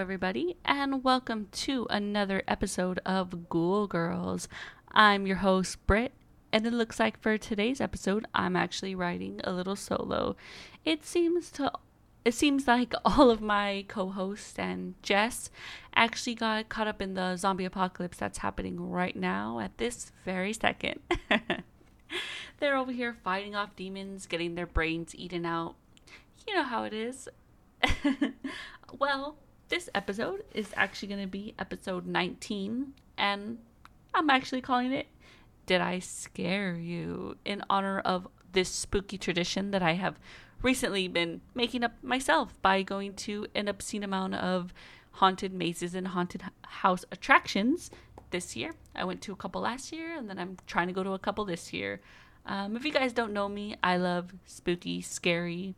Everybody, and welcome to another episode of Ghoul Girls. I'm your host, Britt, and it looks like for today's episode, I'm actually writing a little solo. It seems to it seems like all of my co-hosts and Jess actually got caught up in the zombie apocalypse that's happening right now at this very second. They're over here fighting off demons, getting their brains eaten out. You know how it is. well, this episode is actually going to be episode 19, and I'm actually calling it Did I Scare You? in honor of this spooky tradition that I have recently been making up myself by going to an obscene amount of haunted mazes and haunted house attractions this year. I went to a couple last year, and then I'm trying to go to a couple this year. Um, if you guys don't know me, I love spooky, scary,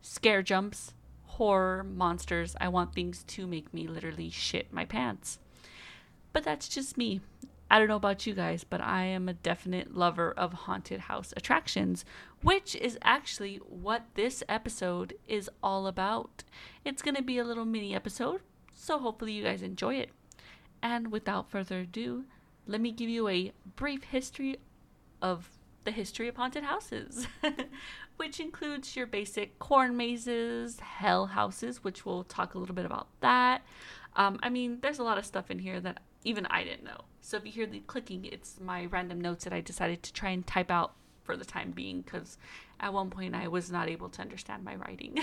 scare jumps, horror, monsters. I want things to make me literally shit my pants. But that's just me. I don't know about you guys, but I am a definite lover of haunted house attractions, which is actually what this episode is all about. It's going to be a little mini episode, so hopefully you guys enjoy it. And without further ado, let me give you a brief history of the history of haunted houses, which includes your basic corn mazes, hell houses, which we'll talk a little bit about that. Um, I mean, there's a lot of stuff in here that even I didn't know. So if you hear the clicking, it's my random notes that I decided to try and type out for the time being because at one point I was not able to understand my writing.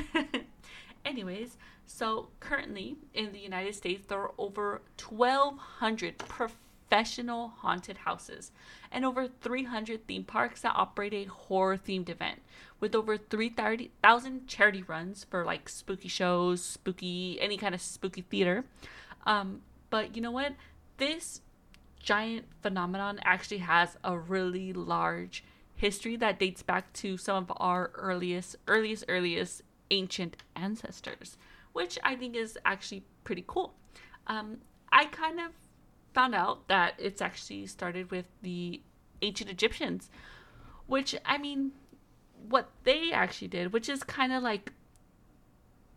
Anyways, so currently in the United States, there are over 1,200 professional haunted houses and over 300 theme parks that operate a horror themed event with over 3,000 charity runs for like spooky shows, spooky, any kind of spooky theater. Um, but you know what? This giant phenomenon actually has a really large history that dates back to some of our earliest, earliest, earliest ancient ancestors, which I think is actually pretty cool. Um, I kind of found out that it's actually started with the ancient Egyptians, which I mean, what they actually did, which is kind of like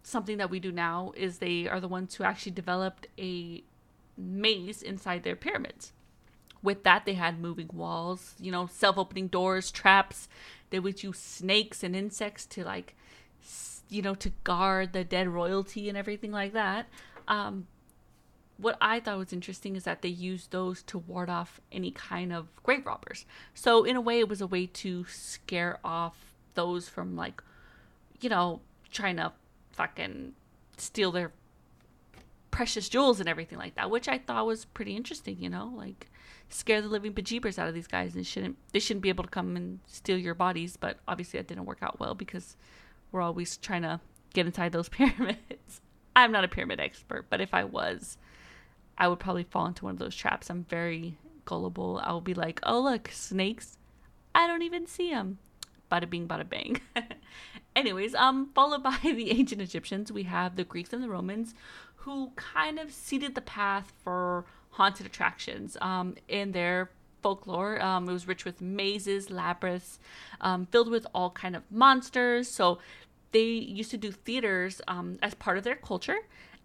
something that we do now, is they are the ones who actually developed a maze inside their pyramids. With that, they had moving walls, you know, self opening doors, traps. They would use snakes and insects to, like, you know, to guard the dead royalty and everything like that. Um, what I thought was interesting is that they used those to ward off any kind of grave robbers. So in a way, it was a way to scare off those from like, you know, trying to fucking steal their precious jewels and everything like that, which I thought was pretty interesting. You know, like scare the living bejeebers out of these guys and shouldn't they shouldn't be able to come and steal your bodies. But obviously, that didn't work out well because we're always trying to get inside those pyramids. I'm not a pyramid expert, but if I was, I would probably fall into one of those traps. I'm very gullible. I will be like, oh, look, snakes. I don't even see them. Bada bing, bada bang. Anyways, um, followed by the ancient Egyptians, we have the Greeks and the Romans, who kind of seeded the path for haunted attractions um, in their folklore. Um, it was rich with mazes, labyrinths, um, filled with all kind of monsters. So they used to do theaters um, as part of their culture,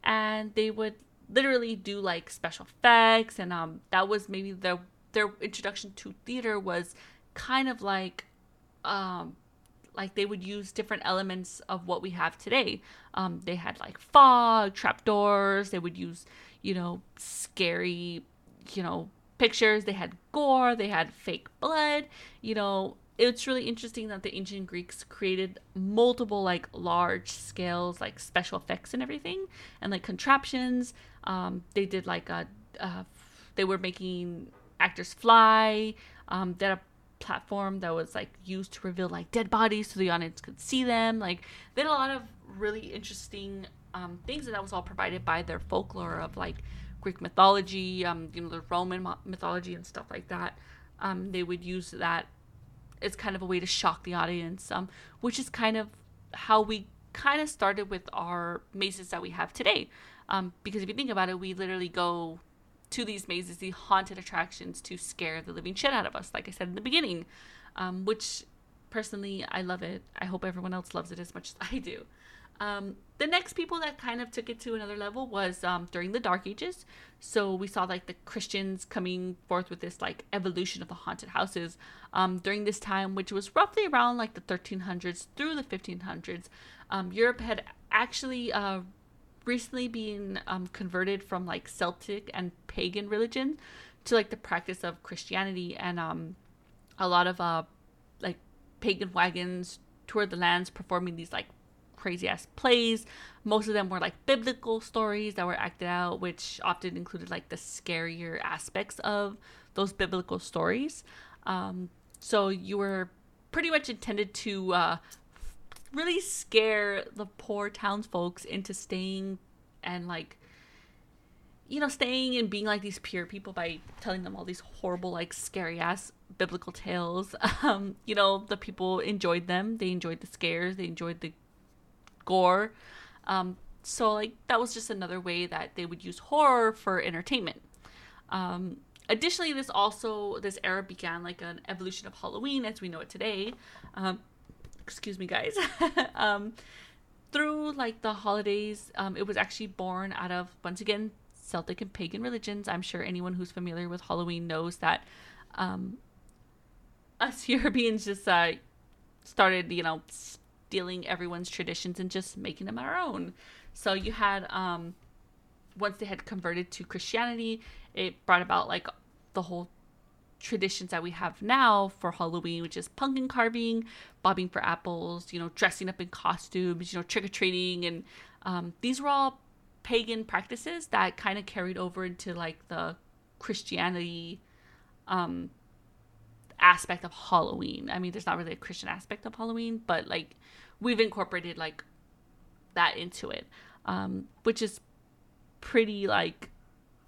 and they would literally do like special effects, and um, that was maybe their their introduction to theater was kind of like um, like they would use different elements of what we have today. Um, they had like fog, trapdoors. They would use, you know, scary, you know, pictures. They had gore. They had fake blood. You know, it's really interesting that the ancient Greeks created multiple like large scales, like special effects and everything, and like contraptions. Um, they did like a, they were making actors fly. Um, they had a platform that was like used to reveal like dead bodies so the audience could see them. Like they had a lot of really interesting um, things, and that was all provided by their folklore of like Greek mythology, um, you know, the Roman mythology and stuff like that. Um, they would use that as kind of a way to shock the audience, um, which is kind of how we kind of started with our mazes that we have today. Um, because if you think about it, we literally go to these mazes, the haunted attractions, to scare the living shit out of us, like I said in the beginning, um, which personally I love it. I hope everyone else loves it as much as I do. Um, the next people that kind of took it to another level was um, during the Dark Ages. So we saw like the Christians coming forth with this like evolution of the haunted houses um, during this time, which was roughly around like the 1300s through the 1500s. Um, Europe had actually uh, recently been um, converted from like Celtic and pagan religion to like the practice of Christianity, and um, a lot of uh, like pagan wagons toured the lands performing these like crazy ass plays. Most of them were like biblical stories that were acted out, which often included like the scarier aspects of those biblical stories. Um, so you were pretty much intended to uh, really scare the poor townsfolk into staying and like you know staying and being like these pure people by telling them all these horrible like scary ass biblical tales um you know the people enjoyed them they enjoyed the scares they enjoyed the gore. Um so like that was just another way that they would use horror for entertainment. Um additionally this also this era began like an evolution of halloween as we know it today. Um excuse me guys. Um through like the holidays um it was actually born out of once again celtic and pagan religions. I'm sure anyone who's familiar with halloween knows that um us europeans just uh started you know stealing everyone's traditions and just making them our own. So you had um once they had converted to christianity it brought about like the whole traditions that we have now for Halloween, which is pumpkin carving, bobbing for apples, you know, dressing up in costumes, you know, trick or treating, and um, these were all pagan practices that kind of carried over into like the Christianity um, aspect of Halloween. I mean, there's not really a Christian aspect of Halloween, but like we've incorporated like that into it, um, which is pretty like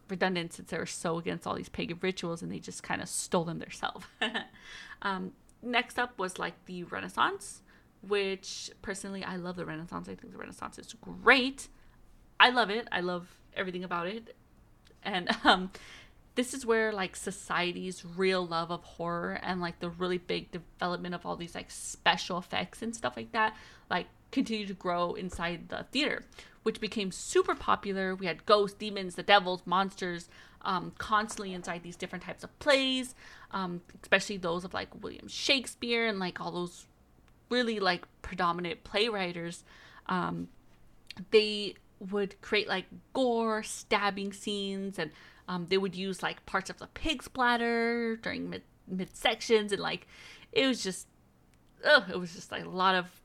redundant since they were so against all these pagan rituals and they just kind of stole them themselves. um, next up was like the Renaissance, which personally I love the Renaissance. I think the Renaissance is great. I love it. I love everything about it. And um, this is where like society's real love of horror and like the really big development of all these like special effects and stuff like that like continue to grow inside the theater which became super popular. We had ghosts, demons, the devils, monsters, um, constantly inside these different types of plays, um, especially those of like William Shakespeare and like all those really like predominant playwriters. Um, they would create like gore, stabbing scenes, and um, they would use like parts of the pig's bladder during mid midsections, and like it was just, ugh, it was just like a lot of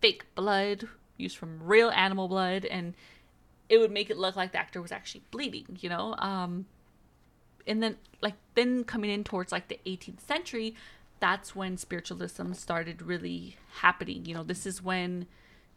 fake blood used from real animal blood and it would make it look like the actor was actually bleeding you know? Um and then like then coming in towards like the 18th century that's when spiritualism started really happening you know? This is when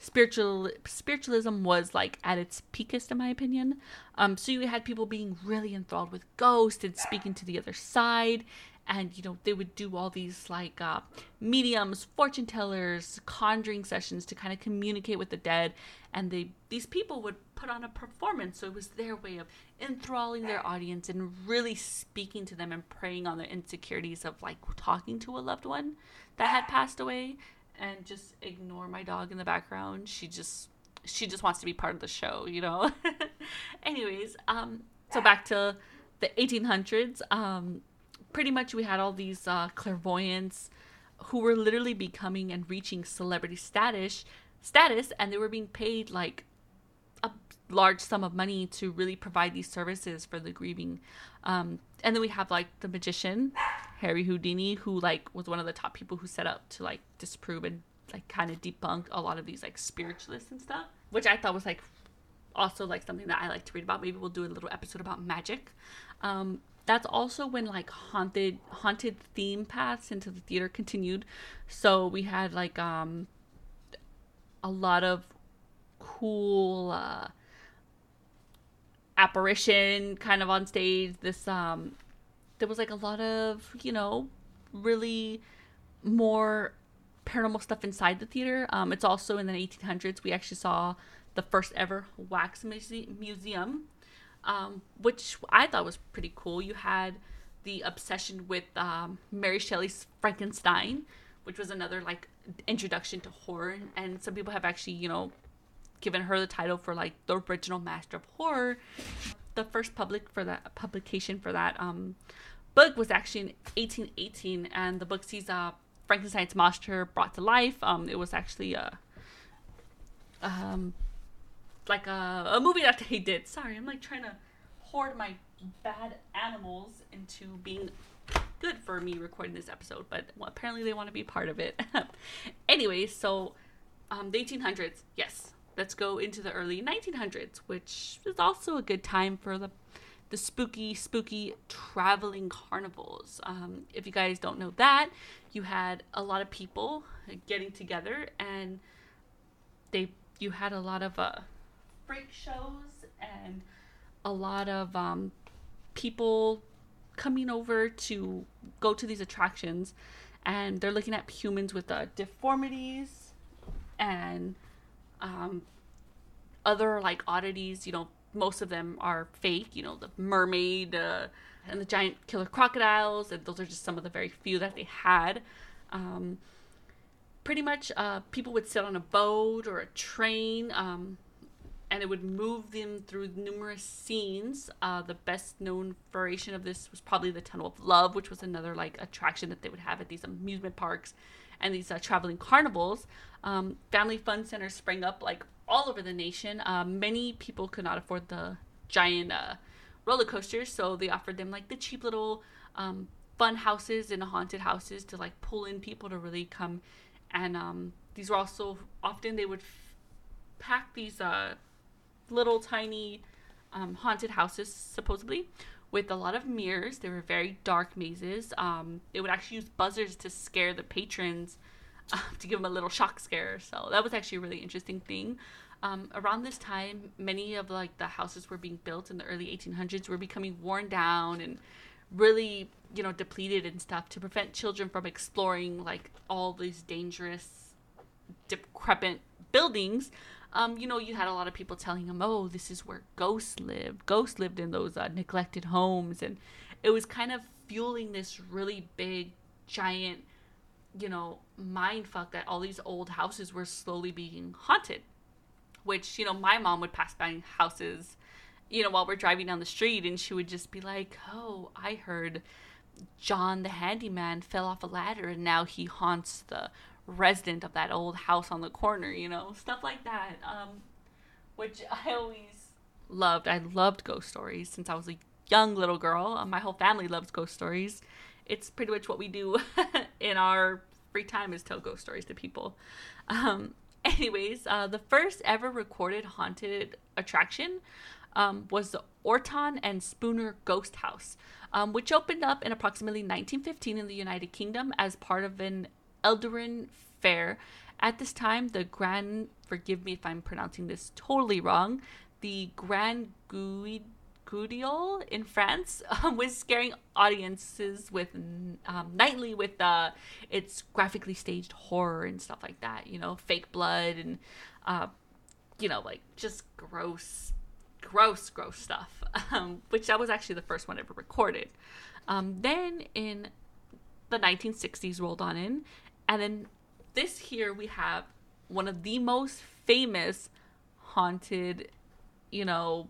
spiritual spiritualism was like at its peakest in my opinion. Um so you had people being really enthralled with ghosts and speaking to the other side. And you know they would do all these like uh, mediums fortune tellers conjuring sessions to kind of communicate with the dead. And they these people would put on a performance. So it was their way of enthralling their audience and really speaking to them and preying on their insecurities of like talking to a loved one that had passed away and just ignore my dog in the background. She just she just wants to be part of the show you know? Anyways um so back to the 1800s um pretty much we had all these uh, clairvoyants who were literally becoming and reaching celebrity status status and they were being paid like a large sum of money to really provide these services for the grieving um, and then we have like the magician harry houdini who like was one of the top people who set up to like disprove and like kind of debunk a lot of these like spiritualists and stuff which i thought was like also like something that i like to read about. Maybe we'll do a little episode about magic. Um, that's also when like haunted haunted theme paths into the theater continued. So we had like um a lot of cool uh apparition kind of on stage this um there was like a lot of you know really more paranormal stuff inside the theater um it's also in the 1800s we actually saw the first ever wax muse- museum um, which I thought was pretty cool. You had the obsession with um, Mary Shelley's Frankenstein, which was another like introduction to horror, and some people have actually, you know, given her the title for like the original Master of Horror. The first public for that publication for that um, book was actually in 1818, and the book sees uh, Frankenstein's monster brought to life. Um, it was actually a um, like a, a movie that they did. Sorry, I'm like trying to hoard my bad animals into being good for me recording this episode, but well, apparently they want to be part of it. anyway, so um, the 1800s, yes, let's go into the early 1900s, which is also a good time for the the spooky, spooky traveling carnivals. Um, if you guys don't know that, you had a lot of people getting together, and they you had a lot of uh, freak shows and a lot of um, people coming over to go to these attractions, and they're looking at humans with uh, deformities and um, other like oddities. You know, most of them are fake. You know, the mermaid uh, and the giant killer crocodiles, and those are just some of the very few that they had. Um, pretty much, uh, people would sit on a boat or a train. Um, and it would move them through numerous scenes. Uh, the best known variation of this was probably the Tunnel of Love, which was another like attraction that they would have at these amusement parks and these uh, traveling carnivals. Um, family fun centers sprang up like all over the nation. Uh, many people could not afford the giant uh, roller coasters, so they offered them like the cheap little um, fun houses and haunted houses to like pull in people to really come. And um, these were also often they would f- pack these uh, little tiny um, haunted houses, supposedly, with a lot of mirrors. They were very dark mazes. Um, they would actually use buzzers to scare the patrons uh, to give them a little shock scare. So that was actually a really interesting thing. Um, around this time, many of like the houses were being built in the early 1800s were becoming worn down and really, you know, depleted and stuff to prevent children from exploring like all these dangerous, decrepit buildings um, you know, you had a lot of people telling him, "Oh, this is where ghosts lived. Ghosts lived in those uh, neglected homes," and it was kind of fueling this really big, giant, you know, mind fuck that all these old houses were slowly being haunted. Which you know, my mom would pass by houses, you know, while we're driving down the street, and she would just be like, "Oh, I heard." John the handyman fell off a ladder and now he haunts the resident of that old house on the corner, you know, stuff like that. Um, which I always loved. I loved ghost stories since I was a young little girl. Uh, my whole family loves ghost stories. It's pretty much what we do in our free time is tell ghost stories to people. Um, anyways, uh, the first ever recorded haunted attraction um, was the Orton and Spooner Ghost House, um, which opened up in approximately 1915 in the United Kingdom as part of an Eldorman Fair. At this time, the Grand, forgive me if I'm pronouncing this totally wrong, the Grand Guignol in France um, was scaring audiences with um, nightly with uh, its graphically staged horror and stuff like that. You know, fake blood and uh, you know, like just gross, gross, gross stuff. Um, which that was actually the first one ever recorded. Um, then in the 1960s rolled on in, and then this here we have one of the most famous haunted, you know,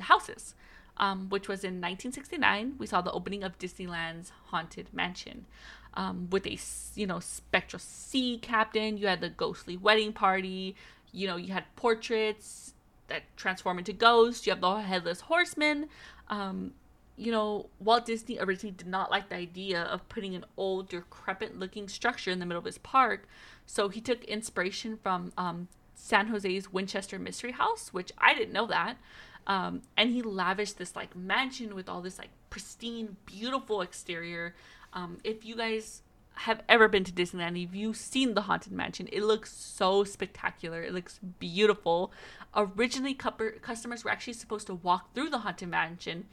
houses. Um, which was in 1969. We saw the opening of Disneyland's Haunted Mansion um, with a, you know, spectral sea captain. You had the ghostly wedding party. You know, you had portraits that transform into ghosts. You have the headless horseman. Um, you know, Walt Disney originally did not like the idea of putting an old, decrepit looking structure in the middle of his park. So he took inspiration from um, San Jose's Winchester Mystery House, which I didn't know that. Um, and he lavished this like mansion with all this like pristine, beautiful exterior. Um, if you guys have ever been to Disneyland, if you've seen the Haunted Mansion, it looks so spectacular. It looks beautiful. Originally, customers were actually supposed to walk through the Haunted Mansion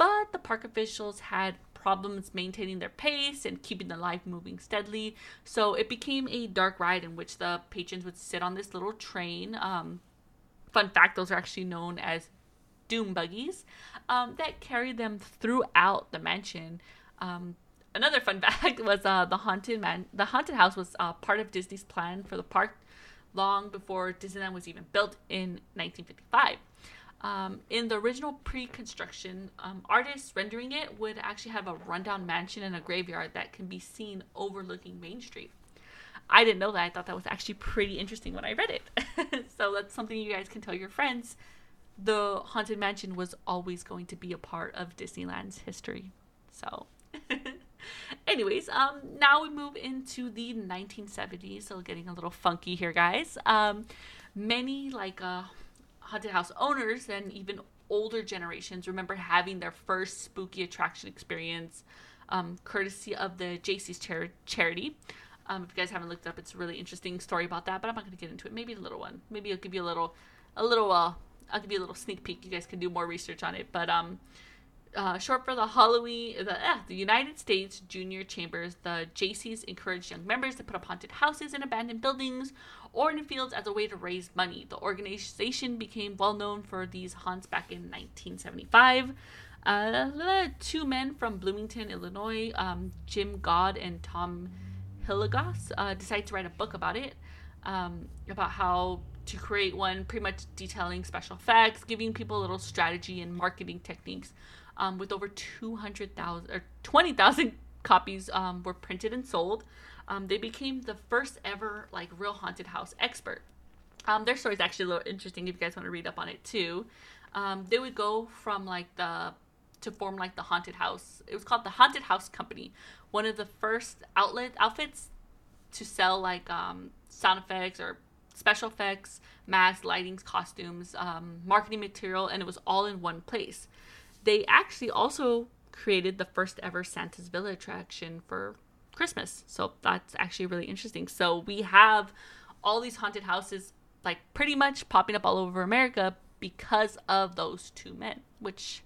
but the park officials had problems maintaining their pace and keeping the life moving steadily. So it became a dark ride in which the patrons would sit on this little train. Um, fun fact: those are actually known as doom buggies um, that carried them throughout the mansion. Um, another fun fact was uh, the haunted man, the haunted house was uh, part of Disney's plan for the park long before Disneyland was even built in 1955. Um, in the original pre-construction, um, artists rendering it would actually have a rundown mansion and a graveyard that can be seen overlooking Main Street. I didn't know that. I thought that was actually pretty interesting when I read it. so that's something you guys can tell your friends. The Haunted Mansion was always going to be a part of Disneyland's history. So, anyways, um, now we move into the 1970s. So getting a little funky here, guys. Um, many like uh, haunted house owners and even older generations remember having their first spooky attraction experience, um, courtesy of the Jaycees char- charity. Um, if you guys haven't looked up, it's a really interesting story about that, but I'm not going to get into it. Maybe a little one. Maybe I'll give you a little, a little, uh, I'll give you a little sneak peek. You guys can do more research on it. But um, uh, short for the Halloween, the, uh, the United States Junior Chambers, the Jaycees encouraged young members to put up haunted houses in abandoned buildings or in fields as a way to raise money. The organization became well known for these haunts back in 1975. Uh, two men from Bloomington, Illinois, um, Jim Gould and Tom Hilligoss uh, decided to write a book about it, um, about how to create one pretty much detailing special effects, giving people a little strategy and marketing techniques. Um, with over 200,000 or 20,000 copies um, were printed and sold. Um, they became the first ever like real haunted house expert. Um, their story is actually a little interesting if you guys want to read up on it too. Um, they would go from like the to form like the haunted house. It was called the Haunted House Company, one of the first outlet outfits to sell like um, sound effects or special effects, masks, lightings, costumes, um, marketing material, and it was all in one place. They actually also created the first ever Santa's Villa attraction for Christmas. So that's actually really interesting. So we have all these haunted houses like pretty much popping up all over America because of those two men, which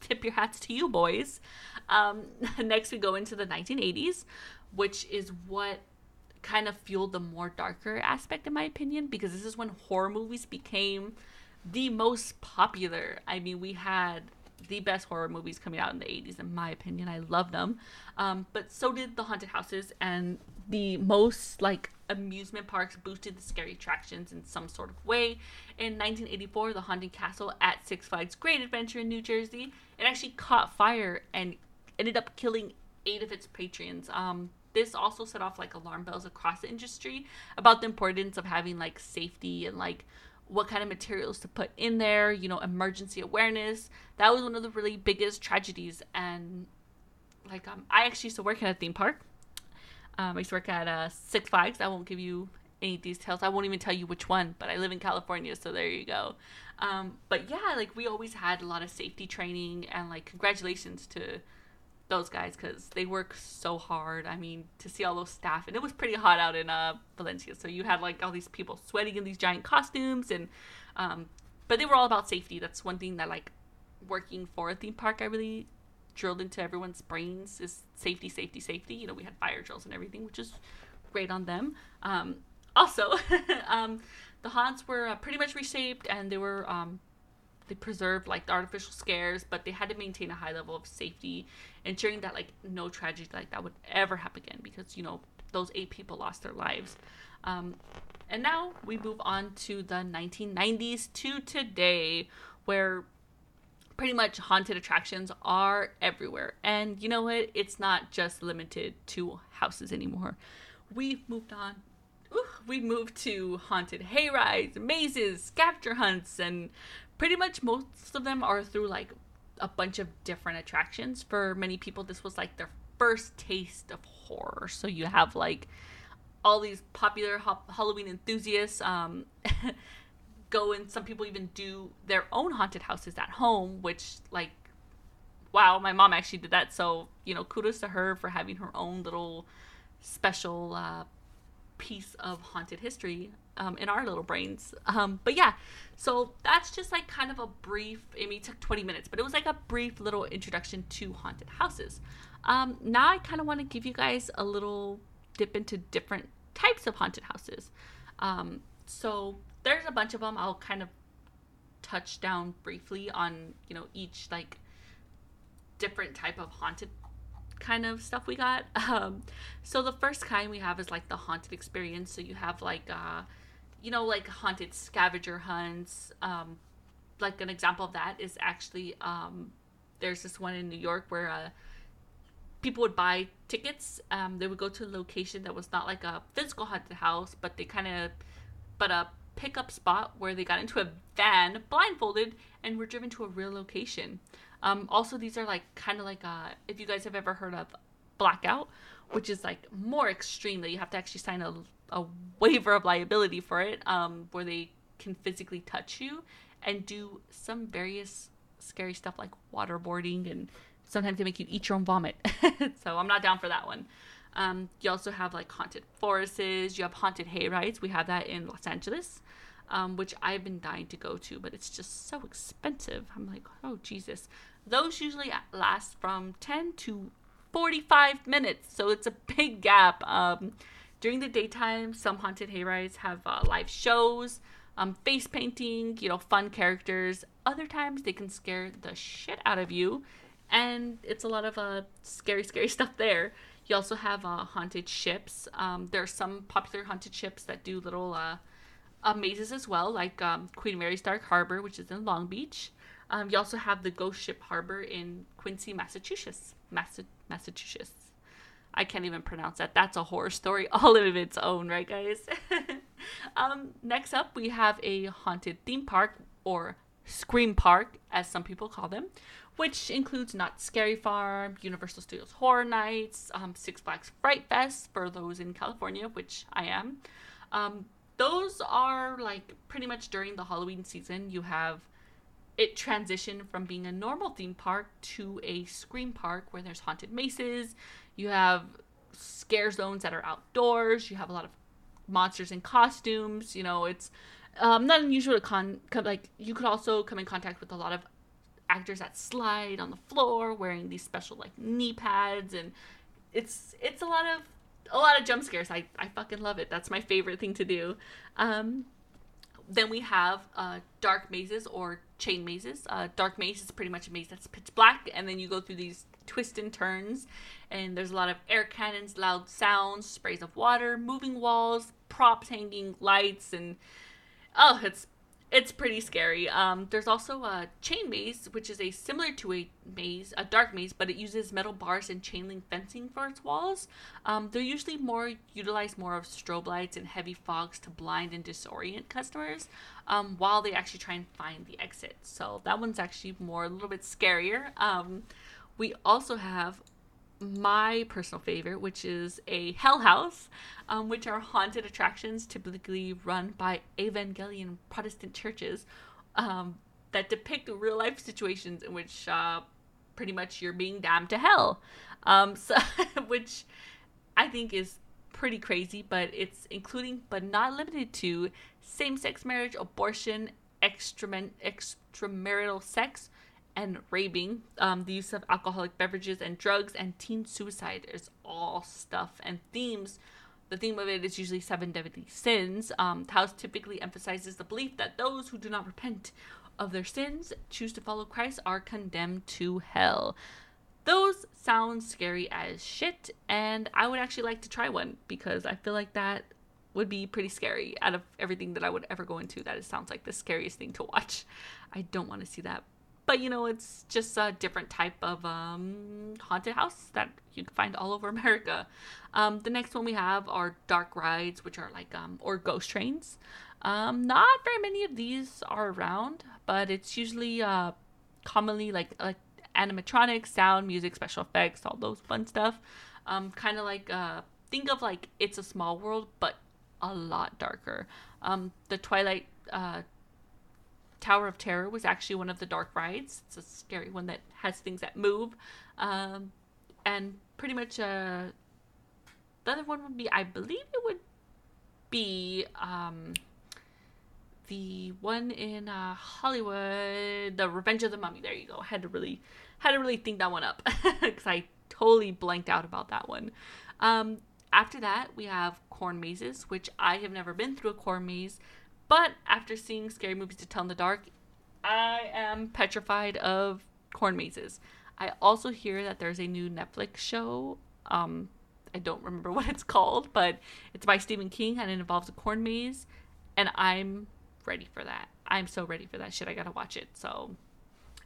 tip your hats to you boys. Um, next, we go into the 1980s, which is what kind of fueled the more darker aspect, in my opinion, because this is when horror movies became the most popular. I mean, we had the best horror movies coming out in the 80s, in my opinion. I love them. Um, but so did the haunted houses, and the most like amusement parks boosted the scary attractions in some sort of way. In 1984, the haunted castle at Six Flags Great Adventure in New Jersey, it actually caught fire and ended up killing eight of its patrons. Um, this also set off like alarm bells across the industry about the importance of having like safety and like what kind of materials to put in there, you know, emergency awareness. That was one of the really biggest tragedies. And like, um, I actually used to work at a theme park. Um, I used to work at uh, Six Flags. I won't give you any details. I won't even tell you which one, but I live in California, so there you go. Um, but yeah, like we always had a lot of safety training, and like congratulations to those guys because they work so hard. I mean, to see all those staff, and it was pretty hot out in uh, Valencia, so you had like all these people sweating in these giant costumes, and um, but they were all about safety. That's one thing that like working for a theme park, I really drilled into everyone's brains is safety, safety, safety. You know, we had fire drills and everything, which is great on them. Um, also, um, the haunts were uh, pretty much reshaped, and they were um, they preserved like the artificial scares, but they had to maintain a high level of safety, ensuring that like no tragedy like that would ever happen again because you know those eight people lost their lives. Um, and now we move on to the 1990s to today, where pretty much haunted attractions are everywhere. And you know what? It's not just limited to houses anymore. We've moved on. Ooh, we moved to haunted hayrides, mazes, scavenger hunts, and pretty much most of them are through like a bunch of different attractions. For many people, this was like their first taste of horror. So you have like all these popular ha- Halloween enthusiasts um, go and some people even do their own haunted houses at home, which like wow, my mom actually did that. So you know, kudos to her for having her own little special uh, piece of haunted history um, in our little brains. Um, but yeah, so that's just like kind of a brief. I mean, it took 20 minutes, but it was like a brief little introduction to haunted houses. Um, now I kind of want to give you guys a little dip into different types of haunted houses. Um, so there's a bunch of them. I'll kind of touch down briefly on you know each like different type of haunted kind of stuff we got. Um, so the first kind we have is like the haunted experience. So you have like uh, you know, like haunted scavenger hunts. Um, like an example of that is actually um, there's this one in New York where uh, people would buy tickets. Um, they would go to a location that was not like a physical haunted house, but they kind of, but a pickup spot where they got into a van blindfolded and were driven to a real location. Um, also, these are like kind of like uh, if you guys have ever heard of blackout, which is like more extreme that you have to actually sign a, a waiver of liability for it, um, where they can physically touch you and do some various scary stuff like waterboarding and sometimes they make you eat your own vomit. so I'm not down for that one. Um, you also have like haunted forests. You have haunted hay rides. We have that in Los Angeles, um, which I've been dying to go to, but it's just so expensive. I'm like, oh Jesus. Those usually last from 10 to 45 minutes, so it's a big gap. Um, during the daytime, some haunted hayrides have uh, live shows, um, face painting, you know, fun characters. Other times they can scare the shit out of you and it's a lot of uh, scary, scary stuff there. You also have uh, haunted ships. Um, there are some popular haunted ships that do little uh, mazes as well, like um, Queen Mary's Dark Harbor, which is in Long Beach. Um, you also have the Ghost Ship Harbor in Quincy, Massachusetts. Massa- Massachusetts. I can't even pronounce that. That's a horror story all of its own, right, guys? um, next up, we have a haunted theme park, or Scream Park, as some people call them, which includes Knott's Scary Farm, Universal Studios Horror Nights, um, Six Flags Fright Fest for those in California, which I am. Um, those are like pretty much during the Halloween season. You have it transition from being a normal theme park to a scream park where there's haunted mazes. You have scare zones that are outdoors. You have a lot of monsters in costumes. You know, it's um, not unusual to con, like you could also come in contact with a lot of actors that slide on the floor wearing these special like knee pads and it's it's a lot of a lot of jump scares. I, I fucking love it. That's my favorite thing to do. Um, then we have uh, dark mazes or chain mazes. Uh, dark maze is pretty much a maze that's pitch black, and then you go through these twists and turns, and there's a lot of air cannons, loud sounds, sprays of water, moving walls, props hanging, lights, and oh, it's it's pretty scary. Um, there's also a chain maze, which is a similar to a maze, a dark maze, but it uses metal bars and chain link fencing for its walls. Um, they're usually more utilize more of strobe lights and heavy fogs to blind and disorient customers, um, while they actually try and find the exit. So that one's actually more a little bit scarier. Um, we also have my personal favorite, which is a Hell House, um, which are haunted attractions typically run by Evangelion Protestant churches um, that depict real life situations in which uh, pretty much you're being damned to hell. Um, so, which I think is pretty crazy, but it's including but not limited to same sex marriage, abortion, extramarital sex, and raping, um, the use of alcoholic beverages and drugs, and teen suicide is all stuff and themes. The theme of it is usually seven deadly sins. Um, house typically emphasizes the belief that those who do not repent of their sins, choose to follow Christ, are condemned to hell. Those sound scary as shit, and I would actually like to try one because I feel like that would be pretty scary out of everything that I would ever go into. That it sounds like the scariest thing to watch. I don't want to see that but you know it's just a different type of um, haunted house that you can find all over america. Um, the next one we have are dark rides which are like um, or ghost trains. Um, not very many of these are around but it's usually uh, commonly like like animatronics sound music special effects all those fun stuff. Um, kind of like uh, think of like it's a small world but a lot darker. Um, the twilight uh, Tower of Terror was actually one of the dark rides. It's a scary one that has things that move. Um, and pretty much uh, the other one would be, I believe it would be um, the one in uh, Hollywood, the Revenge of the Mummy. There you go. I had to really had to really think that one up because I totally blanked out about that one. Um, after that, we have corn mazes, which I have never been through a corn maze. But after seeing scary movies to tell in the dark, I am petrified of corn mazes. I also hear that there's a new Netflix show. Um, I don't remember what it's called, but it's by Stephen King and it involves a corn maze. and I'm ready for that. I'm so ready for that shit. I gotta watch it. So,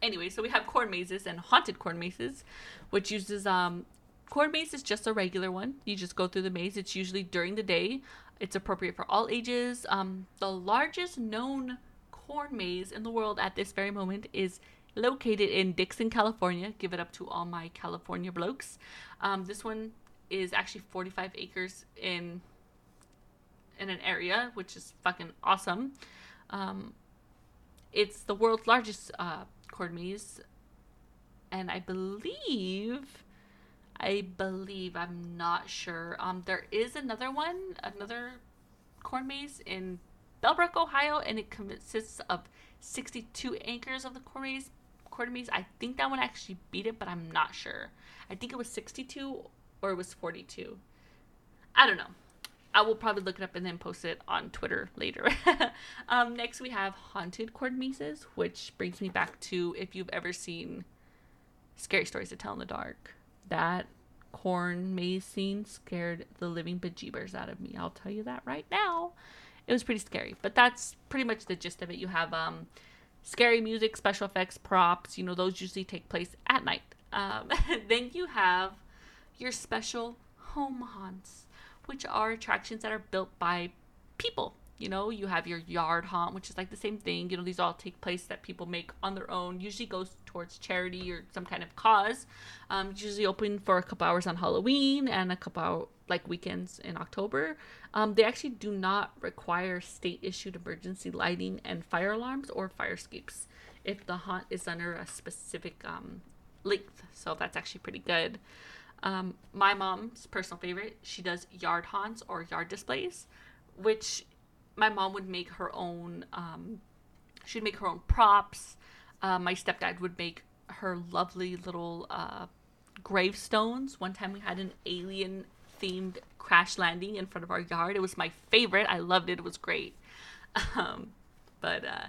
anyway, so we have corn mazes and haunted corn mazes, which uses um, corn maze is just a regular one. You just go through the maze. It's usually during the day. It's appropriate for all ages. Um, the largest known corn maze in the world at this very moment is located in Dixon, California. Give it up to all my California blokes. Um, this one is actually 45 acres in in an area, which is fucking awesome. Um, it's the world's largest uh, corn maze, and I believe, I believe, I'm not sure. Um, there is another one, another corn maze in Bellbrook, Ohio, and it consists of 62 acres of the corn maze. Corn maze. I think that one actually beat it, but I'm not sure. I think it was 62 or it was 42. I don't know. I will probably look it up and then post it on Twitter later. um, next, we have haunted corn mazes, which brings me back to if you've ever seen Scary Stories to Tell in the Dark. That corn maze scene scared the living bejeebers out of me. I'll tell you that right now. It was pretty scary, but that's pretty much the gist of it. You have um, scary music, special effects, props. You know, those usually take place at night. Um, then you have your special home haunts which are attractions that are built by people. You know, you have your yard haunt, which is like the same thing. You know, these all take place that people make on their own. Usually goes towards charity or some kind of cause. Um, usually open for a couple hours on Halloween and a couple hour, like weekends in October. Um, they actually do not require state issued emergency lighting and fire alarms or fire escapes if the haunt is under a specific um, length. So that's actually pretty good. Um, my mom's personal favorite, she does yard haunts or yard displays, which my mom would make her own. Um, she'd make her own props. Uh, my stepdad would make her lovely little uh, gravestones. One time we had an alien themed crash landing in front of our yard. It was my favorite. I loved it. It was great. Um, but uh,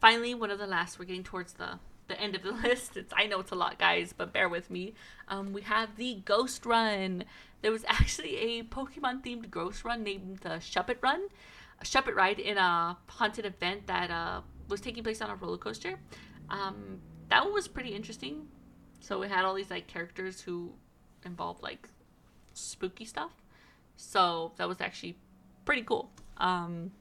finally, one of the last, we're getting towards the the end of the list. It's I know it's a lot, guys, but bear with me. Um, we have the Ghost Run. There was actually a Pokemon themed Ghost Run named the Shuppet Run, Shuppet Ride in a haunted event that uh, was taking place on a roller coaster. Um, that one was pretty interesting. So we had all these like characters who involved like spooky stuff. So that was actually pretty cool. Um,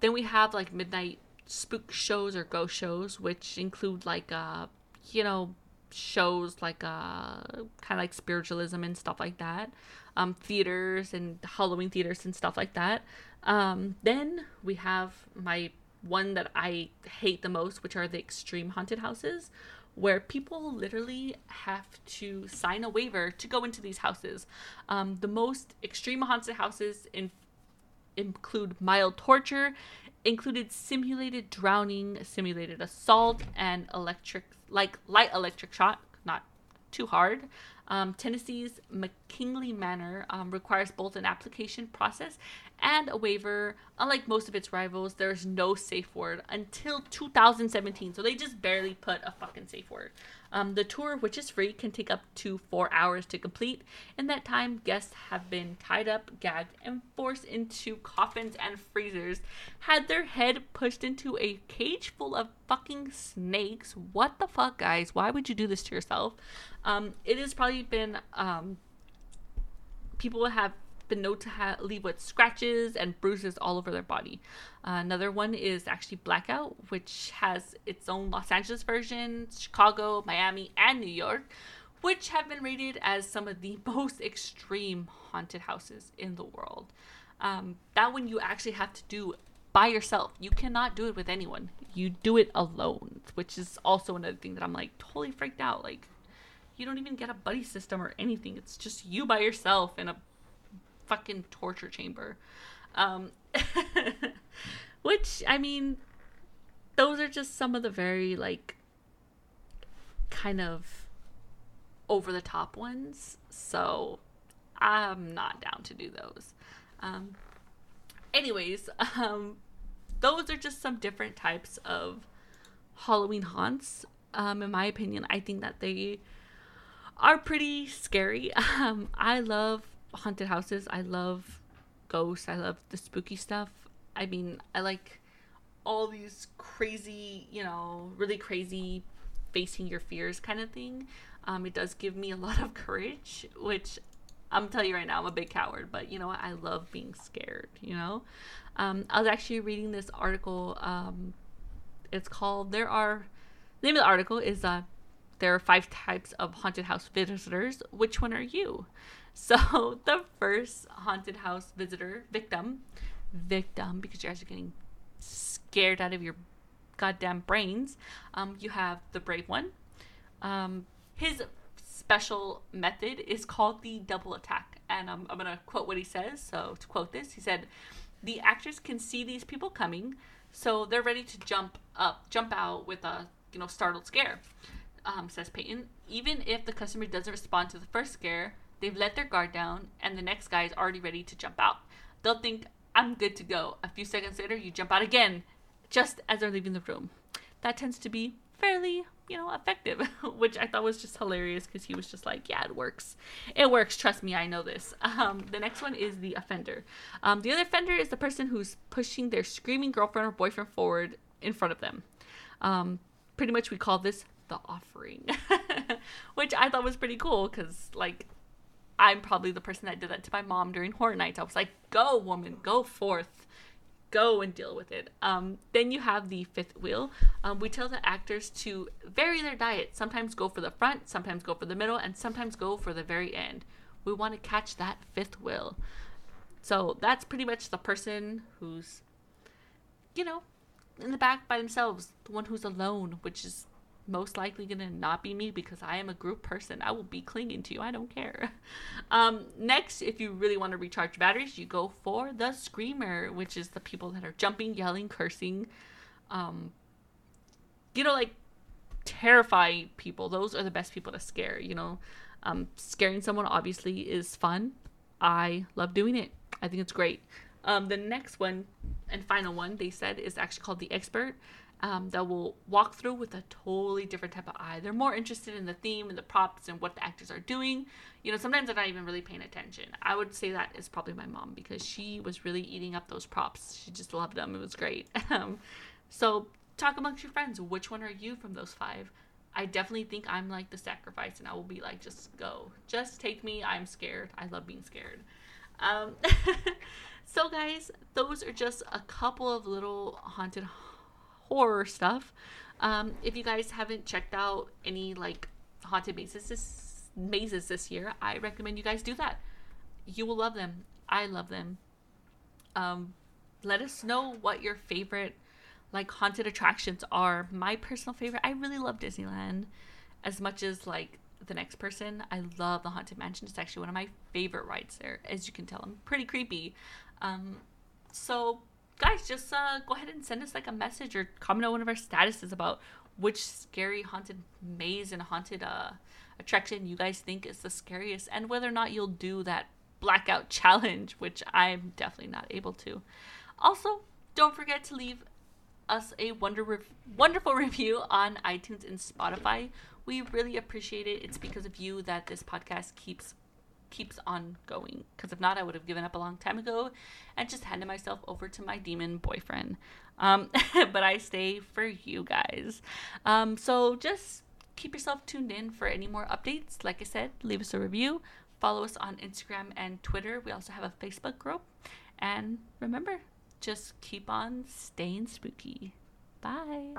then we have like midnight spook shows or ghost shows, which include like uh, you know, shows like uh kind of like spiritualism and stuff like that. Um, theaters and Halloween theaters and stuff like that. Um, then we have my one that I hate the most, which are the extreme haunted houses, where people literally have to sign a waiver to go into these houses. Um, the most extreme haunted houses in, include mild torture included simulated drowning, simulated assault, and electric, like light electric shock, not too hard. Um, Tennessee's McKamey Manor um, requires both an application process and a waiver. Unlike most of its rivals, there is no safe word until 2017. So they just barely put a fucking safe word. Um, the tour, which is free, can take up to four hours to complete. In that time, guests have been tied up, gagged, and forced into coffins and freezers, had their head pushed into a cage full of fucking snakes. What the fuck, guys? Why would you do this to yourself? Um, it has probably been um, people have been known to leave with scratches and bruises all over their body. Uh, another one is actually Blackout, which has its own Los Angeles version, Chicago, Miami, and New York, which have been rated as some of the most extreme haunted houses in the world. Um, that one you actually have to do by yourself. You cannot do it with anyone. You do it alone, which is also another thing that I'm like totally freaked out. Like, you don't even get a buddy system or anything. It's just you by yourself in a fucking torture chamber. Um, which, I mean, those are just some of the very, like, kind of over the top ones. So I'm not down to do those. Um, anyways, um, those are just some different types of Halloween haunts. Um, in my opinion, I think that they are pretty scary. Um, I love haunted houses. I love ghosts. I love the spooky stuff. I mean, I like all these crazy, you know, really crazy facing your fears kind of thing. Um, it does give me a lot of courage, which I'm telling you right now, I'm a big coward, but you know what? I love being scared, you know? Um, I was actually reading this article. Um, it's called, There Are, the name of the article is, uh, There are five types of haunted house visitors. Which one are you? So the first haunted house visitor, victim, victim, because you guys are getting scared out of your goddamn brains. Um, you have the brave one. Um, his special method is called the double attack. And um, I'm going to quote what he says. So, to quote this, he said, The actors can see these people coming, so they're ready to jump up, jump out with a you know startled scare. Um, says Peyton. Even if the customer doesn't respond to the first scare, they've let their guard down, and the next guy is already ready to jump out. They'll think, I'm good to go. A few seconds later, you jump out again, just as they're leaving the room. That tends to be fairly, you know, effective, which I thought was just hilarious because he was just like, yeah, it works. It works. Trust me, I know this. Um, the next one is the offender. Um, the other offender is the person who's pushing their screaming girlfriend or boyfriend forward in front of them. Um, pretty much, we call this the offering, which I thought was pretty cool because, like, I'm probably the person that did that to my mom during horror nights. I was like, go, woman, go forth. Go and deal with it. Um, then you have the fifth wheel. Um, we tell the actors to vary their diet. Sometimes go for the front, sometimes go for the middle, and sometimes go for the very end. We want to catch that fifth wheel. So that's pretty much the person who's, you know, in the back by themselves, the one who's alone, which is most likely gonna not be me because I am a group person. I will be clinging to you. I don't care. Um, next, if you really want to recharge batteries, you go for the screamer, which is the people that are jumping, yelling, cursing. Um, you know, like terrify people. Those are the best people to scare. You know, um, scaring someone obviously is fun. I love doing it. I think it's great. Um, the next one and final one they said is actually called the expert um, that will walk through with a totally different type of eye. They're more interested in the theme and the props and what the actors are doing. You know, sometimes they're not even really paying attention. I would say that is probably my mom because she was really eating up those props. She just loved them. It was great. Um, so talk amongst your friends. Which one are you from those five? I definitely think I'm like the sacrifice, and I will be like, just go, just take me. I'm scared. I love being scared. Um, so, guys, those are just a couple of little haunted horror stuff. Um, if you guys haven't checked out any like haunted mazes this, mazes this year, I recommend you guys do that. You will love them. I love them. Um, let us know what your favorite like haunted attractions are. My personal favorite, I really love Disneyland as much as like the next person. I love the Haunted Mansion. It's actually one of my favorite rides there. As you can tell, I'm pretty creepy. Um, so guys, just uh, go ahead and send us like a message or comment on one of our statuses about which scary haunted maze and haunted uh, attraction you guys think is the scariest and whether or not you'll do that blackout challenge, which I'm definitely not able to. Also, don't forget to leave us a wonder re- wonderful review on iTunes and Spotify. We really appreciate it. It's because of you that this podcast keeps keeps on going. Because if not, I would have given up a long time ago and just handed myself over to my demon boyfriend. Um, but I stay for you guys. Um, so just keep yourself tuned in for any more updates. Like I said, leave us a review. Follow us on Instagram and Twitter. We also have a Facebook group. And remember, just keep on staying spooky. Bye.